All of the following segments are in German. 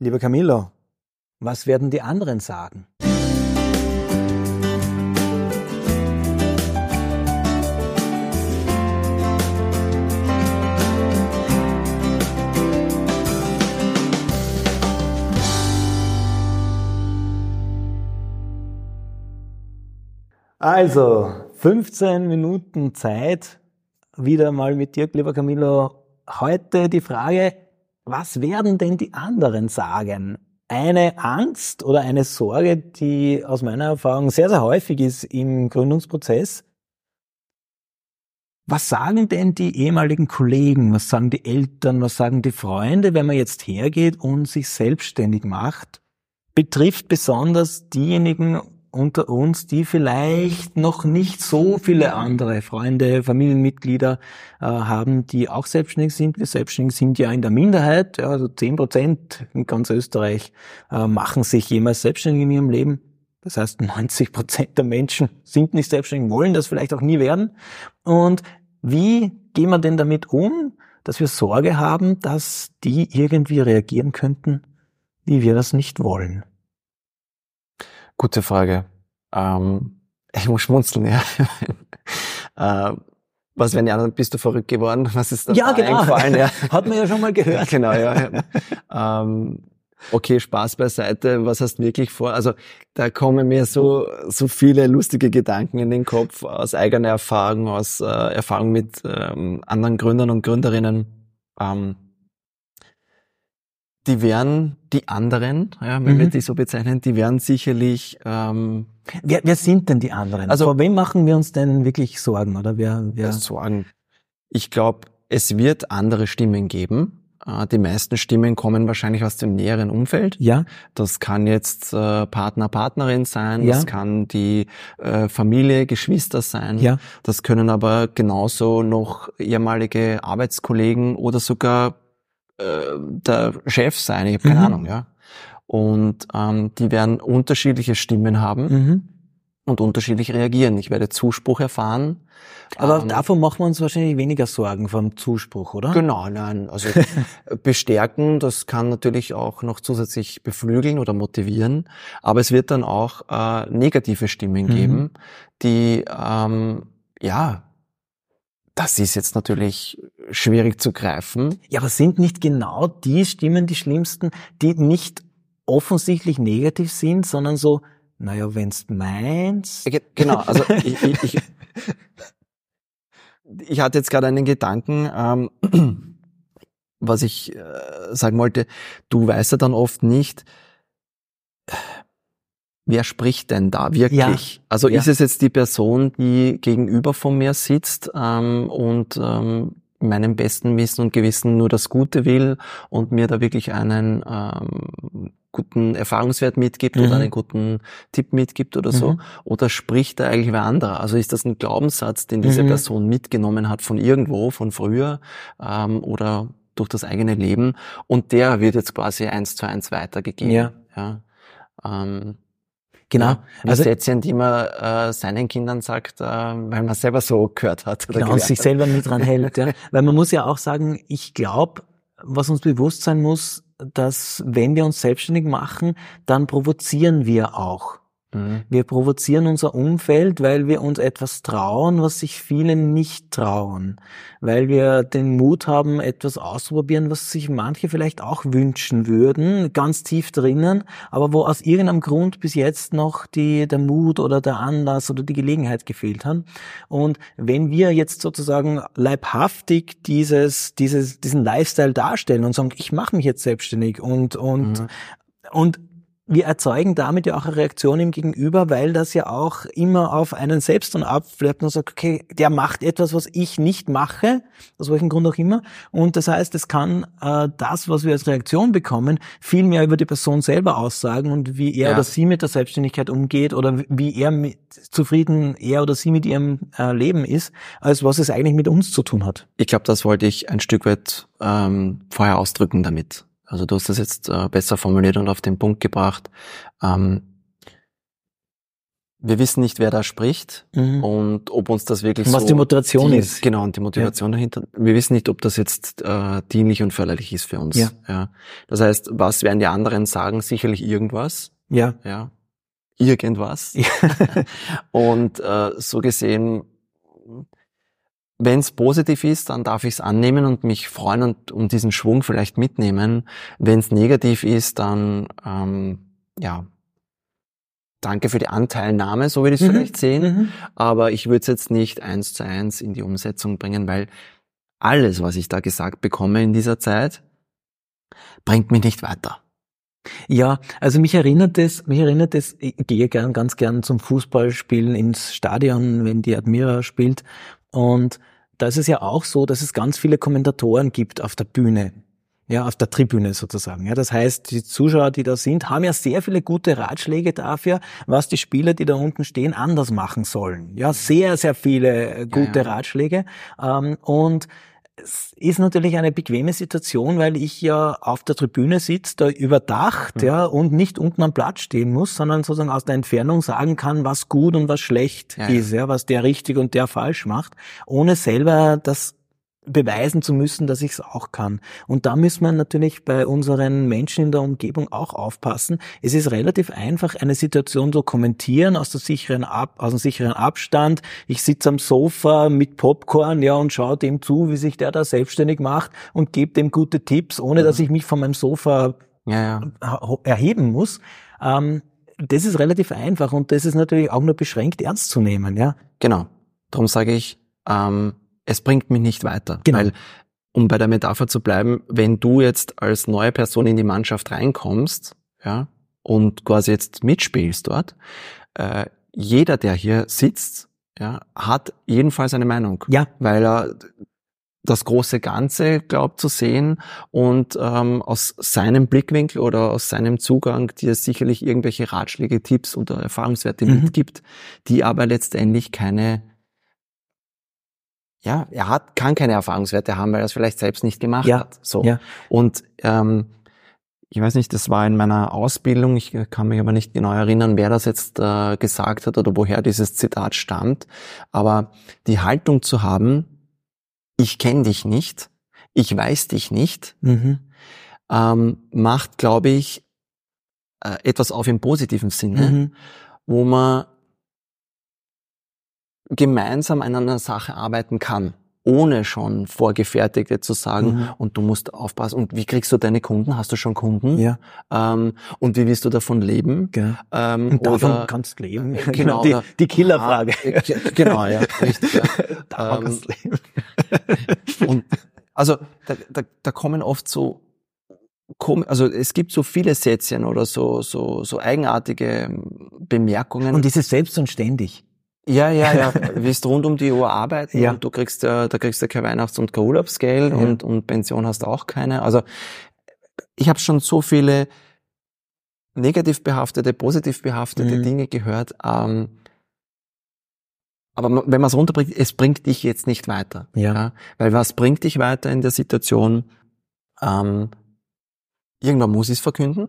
Lieber Camillo, was werden die anderen sagen? Also, 15 Minuten Zeit, wieder mal mit dir, lieber Camillo. Heute die Frage, was werden denn die anderen sagen? Eine Angst oder eine Sorge, die aus meiner Erfahrung sehr, sehr häufig ist im Gründungsprozess. Was sagen denn die ehemaligen Kollegen, was sagen die Eltern, was sagen die Freunde, wenn man jetzt hergeht und sich selbstständig macht? Betrifft besonders diejenigen unter uns, die vielleicht noch nicht so viele andere Freunde, Familienmitglieder äh, haben, die auch selbstständig sind. Wir Selbstständigen sind ja in der Minderheit, ja, also zehn Prozent in ganz Österreich äh, machen sich jemals selbstständig in ihrem Leben. Das heißt, 90 Prozent der Menschen sind nicht selbstständig, wollen das vielleicht auch nie werden. Und wie gehen wir denn damit um, dass wir Sorge haben, dass die irgendwie reagieren könnten, wie wir das nicht wollen? Gute Frage. Ähm, ich muss schmunzeln, ja. äh, was, wenn die anderen, bist du verrückt geworden? Was ist da ja, genau. eingefallen? Ja. Hat man ja schon mal gehört. genau, ja. ja. ähm, okay, Spaß beiseite. Was hast du wirklich vor? Also, da kommen mir so, so viele lustige Gedanken in den Kopf aus eigener Erfahrung, aus äh, Erfahrung mit ähm, anderen Gründern und Gründerinnen. Ähm, die werden die anderen, ja, wenn mhm. wir die so bezeichnen, die werden sicherlich. Ähm, wer, wer sind denn die anderen? Also vor wem machen wir uns denn wirklich Sorgen oder wer? wer? Sorgen. Ich glaube, es wird andere Stimmen geben. Äh, die meisten Stimmen kommen wahrscheinlich aus dem näheren Umfeld. Ja. Das kann jetzt äh, Partner, Partnerin sein. Ja. Das kann die äh, Familie, Geschwister sein. Ja. Das können aber genauso noch ehemalige Arbeitskollegen oder sogar äh, der Chef sein, ich habe keine mhm. Ahnung, ja. Und ähm, die werden unterschiedliche Stimmen haben mhm. und unterschiedlich reagieren. Ich werde Zuspruch erfahren. Aber ähm, davon machen wir uns wahrscheinlich weniger Sorgen vom Zuspruch, oder? Genau, nein. Also bestärken, das kann natürlich auch noch zusätzlich beflügeln oder motivieren. Aber es wird dann auch äh, negative Stimmen mhm. geben, die ähm, ja das ist jetzt natürlich schwierig zu greifen. Ja, aber sind nicht genau die Stimmen die schlimmsten, die nicht offensichtlich negativ sind, sondern so, naja, wenn's meinst. Genau, also ich, ich, ich, ich hatte jetzt gerade einen Gedanken, ähm, was ich äh, sagen wollte, du weißt ja dann oft nicht, wer spricht denn da wirklich? Ja. Also ja. ist es jetzt die Person, die gegenüber von mir sitzt ähm, und ähm, in meinem besten Wissen und Gewissen nur das Gute will und mir da wirklich einen ähm, guten Erfahrungswert mitgibt mhm. oder einen guten Tipp mitgibt oder so? Mhm. Oder spricht da eigentlich wer anderer? Also ist das ein Glaubenssatz, den diese mhm. Person mitgenommen hat von irgendwo, von früher ähm, oder durch das eigene Leben und der wird jetzt quasi eins zu eins weitergegeben. Ja. ja. Ähm, Genau. Ja, also Sätzchen, die man äh, seinen Kindern sagt, äh, weil man selber so gehört hat. Oder genau, und sich selber nicht dran hält. Ja. Weil man muss ja auch sagen, ich glaube, was uns bewusst sein muss, dass wenn wir uns selbstständig machen, dann provozieren wir auch. Mhm. Wir provozieren unser Umfeld, weil wir uns etwas trauen, was sich viele nicht trauen. Weil wir den Mut haben, etwas auszuprobieren, was sich manche vielleicht auch wünschen würden, ganz tief drinnen, aber wo aus irgendeinem Grund bis jetzt noch die, der Mut oder der Anlass oder die Gelegenheit gefehlt haben. Und wenn wir jetzt sozusagen leibhaftig dieses, dieses, diesen Lifestyle darstellen und sagen, ich mache mich jetzt selbstständig und, und, mhm. und wir erzeugen damit ja auch eine Reaktion im Gegenüber, weil das ja auch immer auf einen selbst dann abflirten und sagt, okay, der macht etwas, was ich nicht mache, aus welchem Grund auch immer. Und das heißt, es kann äh, das, was wir als Reaktion bekommen, viel mehr über die Person selber aussagen und wie er ja. oder sie mit der Selbstständigkeit umgeht oder wie er mit, zufrieden er oder sie mit ihrem äh, Leben ist, als was es eigentlich mit uns zu tun hat. Ich glaube, das wollte ich ein Stück weit ähm, vorher ausdrücken damit. Also du hast das jetzt äh, besser formuliert und auf den Punkt gebracht. Ähm, wir wissen nicht, wer da spricht mhm. und ob uns das wirklich und was so die Motivation die, ist. Genau, und die Motivation ja. dahinter. Wir wissen nicht, ob das jetzt äh, dienlich und förderlich ist für uns. Ja. ja. Das heißt, was werden die anderen sagen? Sicherlich irgendwas. Ja. Ja. Irgendwas. Ja. und äh, so gesehen, wenn es positiv ist, dann darf ich es annehmen und mich freuen und um diesen Schwung vielleicht mitnehmen. Wenn es negativ ist, dann ähm, ja, danke für die Anteilnahme, so würde ich es mhm. vielleicht sehen. Mhm. Aber ich würde es jetzt nicht eins zu eins in die Umsetzung bringen, weil alles, was ich da gesagt bekomme in dieser Zeit, bringt mich nicht weiter. Ja, also mich erinnert es, mich erinnert es, ich gehe gern, ganz gern zum Fußballspielen ins Stadion, wenn die Admira spielt. Und da ist es ja auch so, dass es ganz viele Kommentatoren gibt auf der Bühne ja, auf der Tribüne sozusagen. Ja, das heißt, die Zuschauer, die da sind, haben ja sehr viele gute Ratschläge dafür, was die Spieler, die da unten stehen, anders machen sollen. Ja, sehr, sehr viele äh, gute ja, ja. Ratschläge. Ähm, und es ist natürlich eine bequeme Situation, weil ich ja auf der Tribüne sitze, da überdacht, mhm. ja, und nicht unten am Platz stehen muss, sondern sozusagen aus der Entfernung sagen kann, was gut und was schlecht ja, ist, ja, was der richtig und der falsch macht, ohne selber das beweisen zu müssen, dass ich es auch kann. Und da müssen wir natürlich bei unseren Menschen in der Umgebung auch aufpassen. Es ist relativ einfach, eine Situation zu kommentieren aus, der sicheren Ab aus dem sicheren Abstand. Ich sitze am Sofa mit Popcorn ja, und schaue dem zu, wie sich der da selbstständig macht und gebe dem gute Tipps, ohne dass ich mich von meinem Sofa ja, ja. erheben muss. Ähm, das ist relativ einfach und das ist natürlich auch nur beschränkt ernst zu nehmen. Ja? Genau. Darum sage ich, ähm es bringt mich nicht weiter. Genau. Weil, um bei der Metapher zu bleiben, wenn du jetzt als neue Person in die Mannschaft reinkommst, ja, und quasi jetzt mitspielst dort, äh, jeder, der hier sitzt, ja, hat jedenfalls eine Meinung. Ja. Weil er das große Ganze glaubt zu sehen und ähm, aus seinem Blickwinkel oder aus seinem Zugang dir sicherlich irgendwelche Ratschläge, Tipps oder Erfahrungswerte mhm. mitgibt, die aber letztendlich keine ja, er hat, kann keine Erfahrungswerte haben, weil er es vielleicht selbst nicht gemacht ja. hat. So. Ja. Und ähm, ich weiß nicht, das war in meiner Ausbildung, ich kann mich aber nicht genau erinnern, wer das jetzt äh, gesagt hat oder woher dieses Zitat stammt, aber die Haltung zu haben, ich kenne dich nicht, ich weiß dich nicht, mhm. ähm, macht, glaube ich, äh, etwas auf im positiven Sinne, mhm. wo man gemeinsam an einer Sache arbeiten kann, ohne schon Vorgefertigte zu sagen, mhm. und du musst aufpassen. Und wie kriegst du deine Kunden? Hast du schon Kunden? Ja. Ähm, und wie wirst du davon leben? Genau. Ähm, und davon oder, kannst du leben. Äh, genau. Die, die Killerfrage. Ah, genau, ja, richtig. Ja. davon ähm, kannst du leben. und also da, da, da kommen oft so also es gibt so viele Sätzchen oder so, so, so eigenartige Bemerkungen. Und dieses selbst und ständig. Ja, ja, ja. Willst rund um die Uhr arbeiten ja. und du kriegst ja, da kriegst du kein Weihnachts- und kein Urlaubsgeld ja. und, und Pension hast du auch keine. Also ich habe schon so viele negativ behaftete, positiv behaftete mhm. Dinge gehört. Ähm, aber wenn man es runterbringt, es bringt dich jetzt nicht weiter. Ja. ja. Weil was bringt dich weiter in der Situation? Ähm, irgendwann muss ich es verkünden.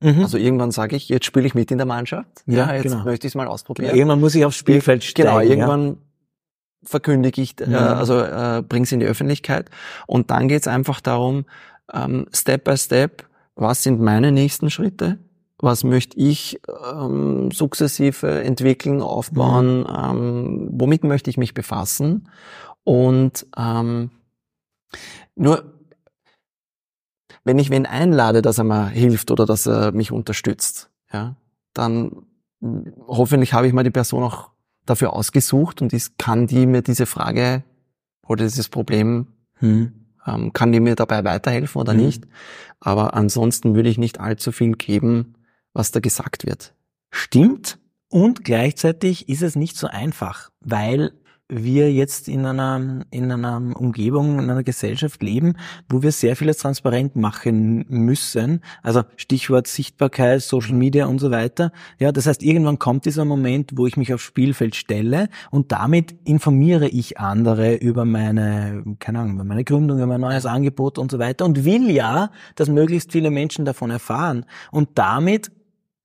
Mhm. Also irgendwann sage ich, jetzt spiele ich mit in der Mannschaft. Ja, ja jetzt genau. möchte ich es mal ausprobieren. irgendwann muss ich aufs Spielfeld steigen. Genau, irgendwann ja. verkündige ich, äh, also äh, bringe es in die Öffentlichkeit. Und dann geht es einfach darum, ähm, Step by Step, was sind meine nächsten Schritte? Was möchte ich ähm, sukzessive entwickeln, aufbauen? Mhm. Ähm, womit möchte ich mich befassen? Und ähm, nur wenn ich wen einlade, dass er mir hilft oder dass er mich unterstützt, ja, dann hoffentlich habe ich mal die Person auch dafür ausgesucht und ich kann die mir diese Frage oder dieses Problem, hm. ähm, kann die mir dabei weiterhelfen oder hm. nicht. Aber ansonsten würde ich nicht allzu viel geben, was da gesagt wird. Stimmt. Und gleichzeitig ist es nicht so einfach, weil wir jetzt in einer, in einer Umgebung, in einer Gesellschaft leben, wo wir sehr vieles transparent machen müssen. Also Stichwort Sichtbarkeit, Social Media und so weiter. Ja, das heißt, irgendwann kommt dieser Moment, wo ich mich aufs Spielfeld stelle und damit informiere ich andere über meine, keine Ahnung, über meine Gründung, über mein neues Angebot und so weiter und will ja, dass möglichst viele Menschen davon erfahren. Und damit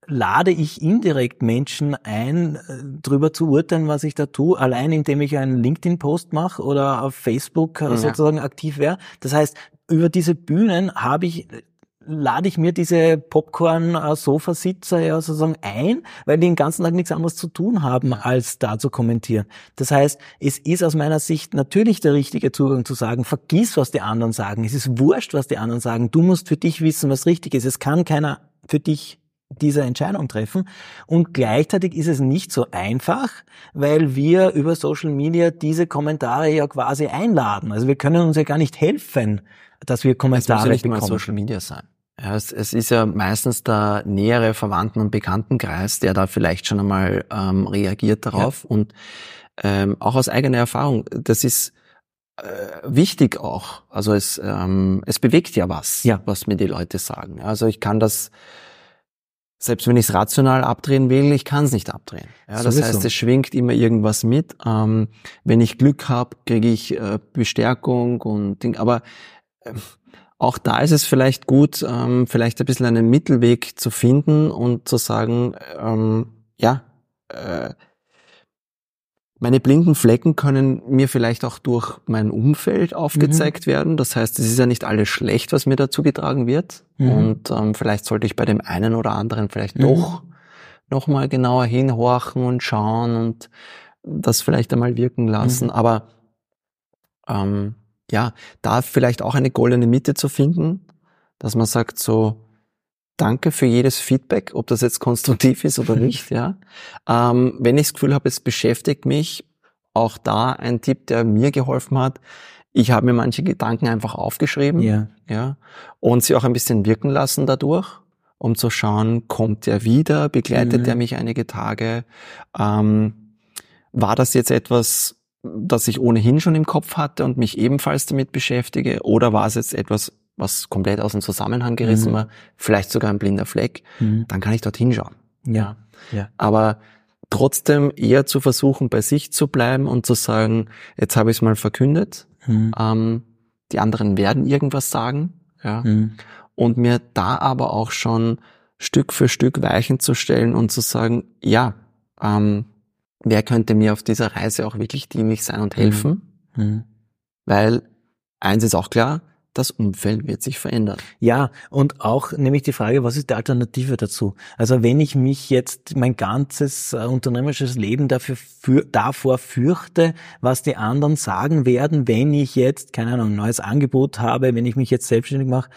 lade ich indirekt Menschen ein, äh, darüber zu urteilen, was ich da tue, allein indem ich einen LinkedIn-Post mache oder auf Facebook äh, ja. sozusagen aktiv wäre. Das heißt, über diese Bühnen habe ich lade ich mir diese Popcorn-Sofasitzer ja sozusagen ein, weil die den ganzen Tag nichts anderes zu tun haben, als da zu kommentieren. Das heißt, es ist aus meiner Sicht natürlich der richtige Zugang zu sagen, vergiss, was die anderen sagen. Es ist wurscht, was die anderen sagen. Du musst für dich wissen, was richtig ist. Es kann keiner für dich diese Entscheidung treffen. Und gleichzeitig ist es nicht so einfach, weil wir über Social Media diese Kommentare ja quasi einladen. Also wir können uns ja gar nicht helfen, dass wir Kommentare es muss ja nicht bekommen. Mal Social Media sein. Ja, es, es ist ja meistens der nähere Verwandten- und Bekanntenkreis, der da vielleicht schon einmal ähm, reagiert darauf. Ja. Und ähm, auch aus eigener Erfahrung, das ist äh, wichtig auch. Also es, ähm, es bewegt ja was, ja. was mir die Leute sagen. Also ich kann das, selbst wenn ich es rational abdrehen will, ich kann es nicht abdrehen. Ja, das heißt, es schwingt immer irgendwas mit. Ähm, wenn ich Glück habe, kriege ich äh, Bestärkung und Ding. Aber äh, auch da ist es vielleicht gut, ähm, vielleicht ein bisschen einen Mittelweg zu finden und zu sagen, ähm, ja, äh, meine blinden Flecken können mir vielleicht auch durch mein Umfeld aufgezeigt mhm. werden. Das heißt, es ist ja nicht alles schlecht, was mir dazu getragen wird. Mhm. Und ähm, vielleicht sollte ich bei dem einen oder anderen vielleicht mhm. doch nochmal genauer hinhorchen und schauen und das vielleicht einmal wirken lassen. Mhm. Aber ähm, ja, da vielleicht auch eine goldene Mitte zu finden, dass man sagt so, danke für jedes Feedback, ob das jetzt konstruktiv ist oder nicht, ja. Ähm, wenn ich das Gefühl habe, es beschäftigt mich, auch da ein Tipp, der mir geholfen hat. Ich habe mir manche Gedanken einfach aufgeschrieben, ja. ja, und sie auch ein bisschen wirken lassen dadurch, um zu schauen, kommt der wieder, begleitet mhm. er mich einige Tage, ähm, war das jetzt etwas, das ich ohnehin schon im Kopf hatte und mich ebenfalls damit beschäftige? Oder war es jetzt etwas, was komplett aus dem Zusammenhang gerissen mhm. war, vielleicht sogar ein blinder Fleck? Mhm. Dann kann ich dort hinschauen. Ja. ja. Aber trotzdem eher zu versuchen, bei sich zu bleiben und zu sagen, jetzt habe ich es mal verkündet, mhm. ähm, die anderen werden irgendwas sagen, ja, mhm. und mir da aber auch schon Stück für Stück Weichen zu stellen und zu sagen, ja, ähm, wer könnte mir auf dieser Reise auch wirklich dienlich sein und helfen? Mhm. mhm. Weil eins ist auch klar, das Umfeld wird sich verändern. Ja, und auch nämlich die Frage, was ist die Alternative dazu? Also wenn ich mich jetzt mein ganzes äh, unternehmerisches Leben dafür für, davor fürchte, was die anderen sagen werden, wenn ich jetzt, keine Ahnung, ein neues Angebot habe, wenn ich mich jetzt selbstständig mache,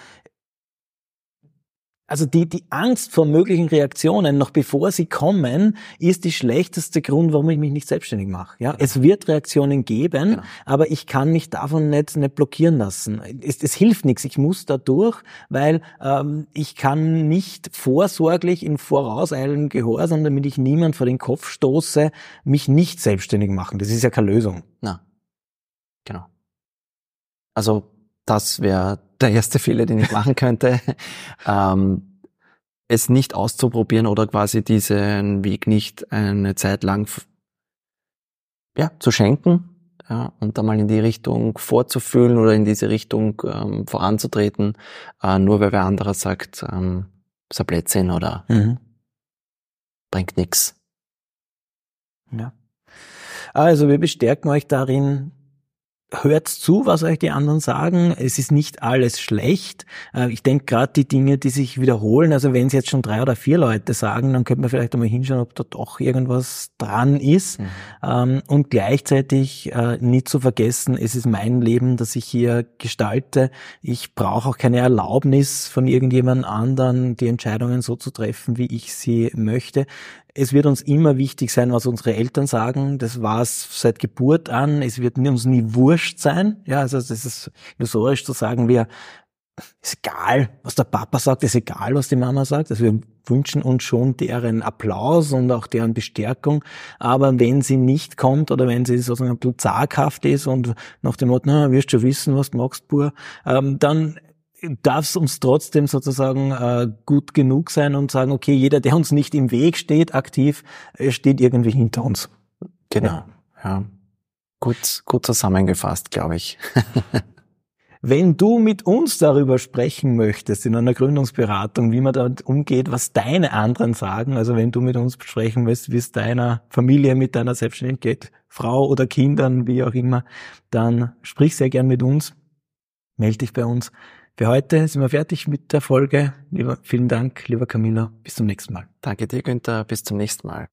also die, die Angst vor möglichen Reaktionen, noch bevor sie kommen, ist die schlechteste Grund, warum ich mich nicht selbstständig mache. Ja, es wird Reaktionen geben, genau. aber ich kann mich davon nicht, nicht blockieren lassen. Es, es hilft nichts. Ich muss da durch, weil ähm, ich kann nicht vorsorglich in vorauseilendem Gehorsam, damit ich niemand vor den Kopf stoße, mich nicht selbstständig machen. Das ist ja keine Lösung. Na, genau. Also das wäre der erste Fehler, den ich machen könnte. ähm, es nicht auszuprobieren oder quasi diesen Weg nicht eine Zeit lang ja, zu schenken ja, und da mal in die Richtung vorzufühlen oder in diese Richtung ähm, voranzutreten, äh, nur weil wer anderer sagt, ähm, ist ein Blödsinn oder mhm. bringt nix. Ja. Also wir bestärken euch darin, hört zu, was euch die anderen sagen. Es ist nicht alles schlecht. Äh, ich denke gerade die Dinge, die sich wiederholen, also wenn es jetzt schon drei oder vier Leute sagen, dann könnte man vielleicht einmal hinschauen, ob da doch irgendwas dran ist. Mhm. Ähm, und gleichzeitig äh, nicht zu vergessen, es ist mein Leben, das ich hier gestalte. Ich brauche auch keine Erlaubnis von irgendjemand anderen, die Entscheidungen so zu treffen, wie ich sie möchte es wird uns immer wichtig sein, was unsere Eltern sagen. Das war es seit Geburt an. Es wird uns nie wurscht sein. Ja, also das ist illusorisch zu sagen, wir, ist egal, was der Papa sagt, ist egal, was die Mama sagt. Also wir wünschen uns schon deren Applaus und auch deren Bestärkung. Aber wenn sie nicht kommt oder wenn sie sozusagen ein zaghaft ist und nach dem Motto, na, wirst schon wissen, was du magst, pur, ähm, dann darf es uns trotzdem sozusagen äh, gut genug sein und sagen, okay, jeder, der uns nicht im Weg steht, aktiv, äh, steht irgendwie hinter uns. Genau, ja. ja. Gut, gut zusammengefasst, glaube ich. Wenn du mit uns darüber sprechen möchtest in einer Gründungsberatung, wie man damit umgeht, was deine anderen sagen, also wenn du mit uns sprechen willst, wie es deiner Familie mit deiner Selbstständigkeit geht, Frau oder Kindern, wie auch immer, dann sprich sehr gern mit uns, melde dich bei uns. Für heute sind wir fertig mit der Folge. Lieber, vielen Dank, lieber Camilla. Bis zum nächsten Mal. Danke dir, Günther. Bis zum nächsten Mal.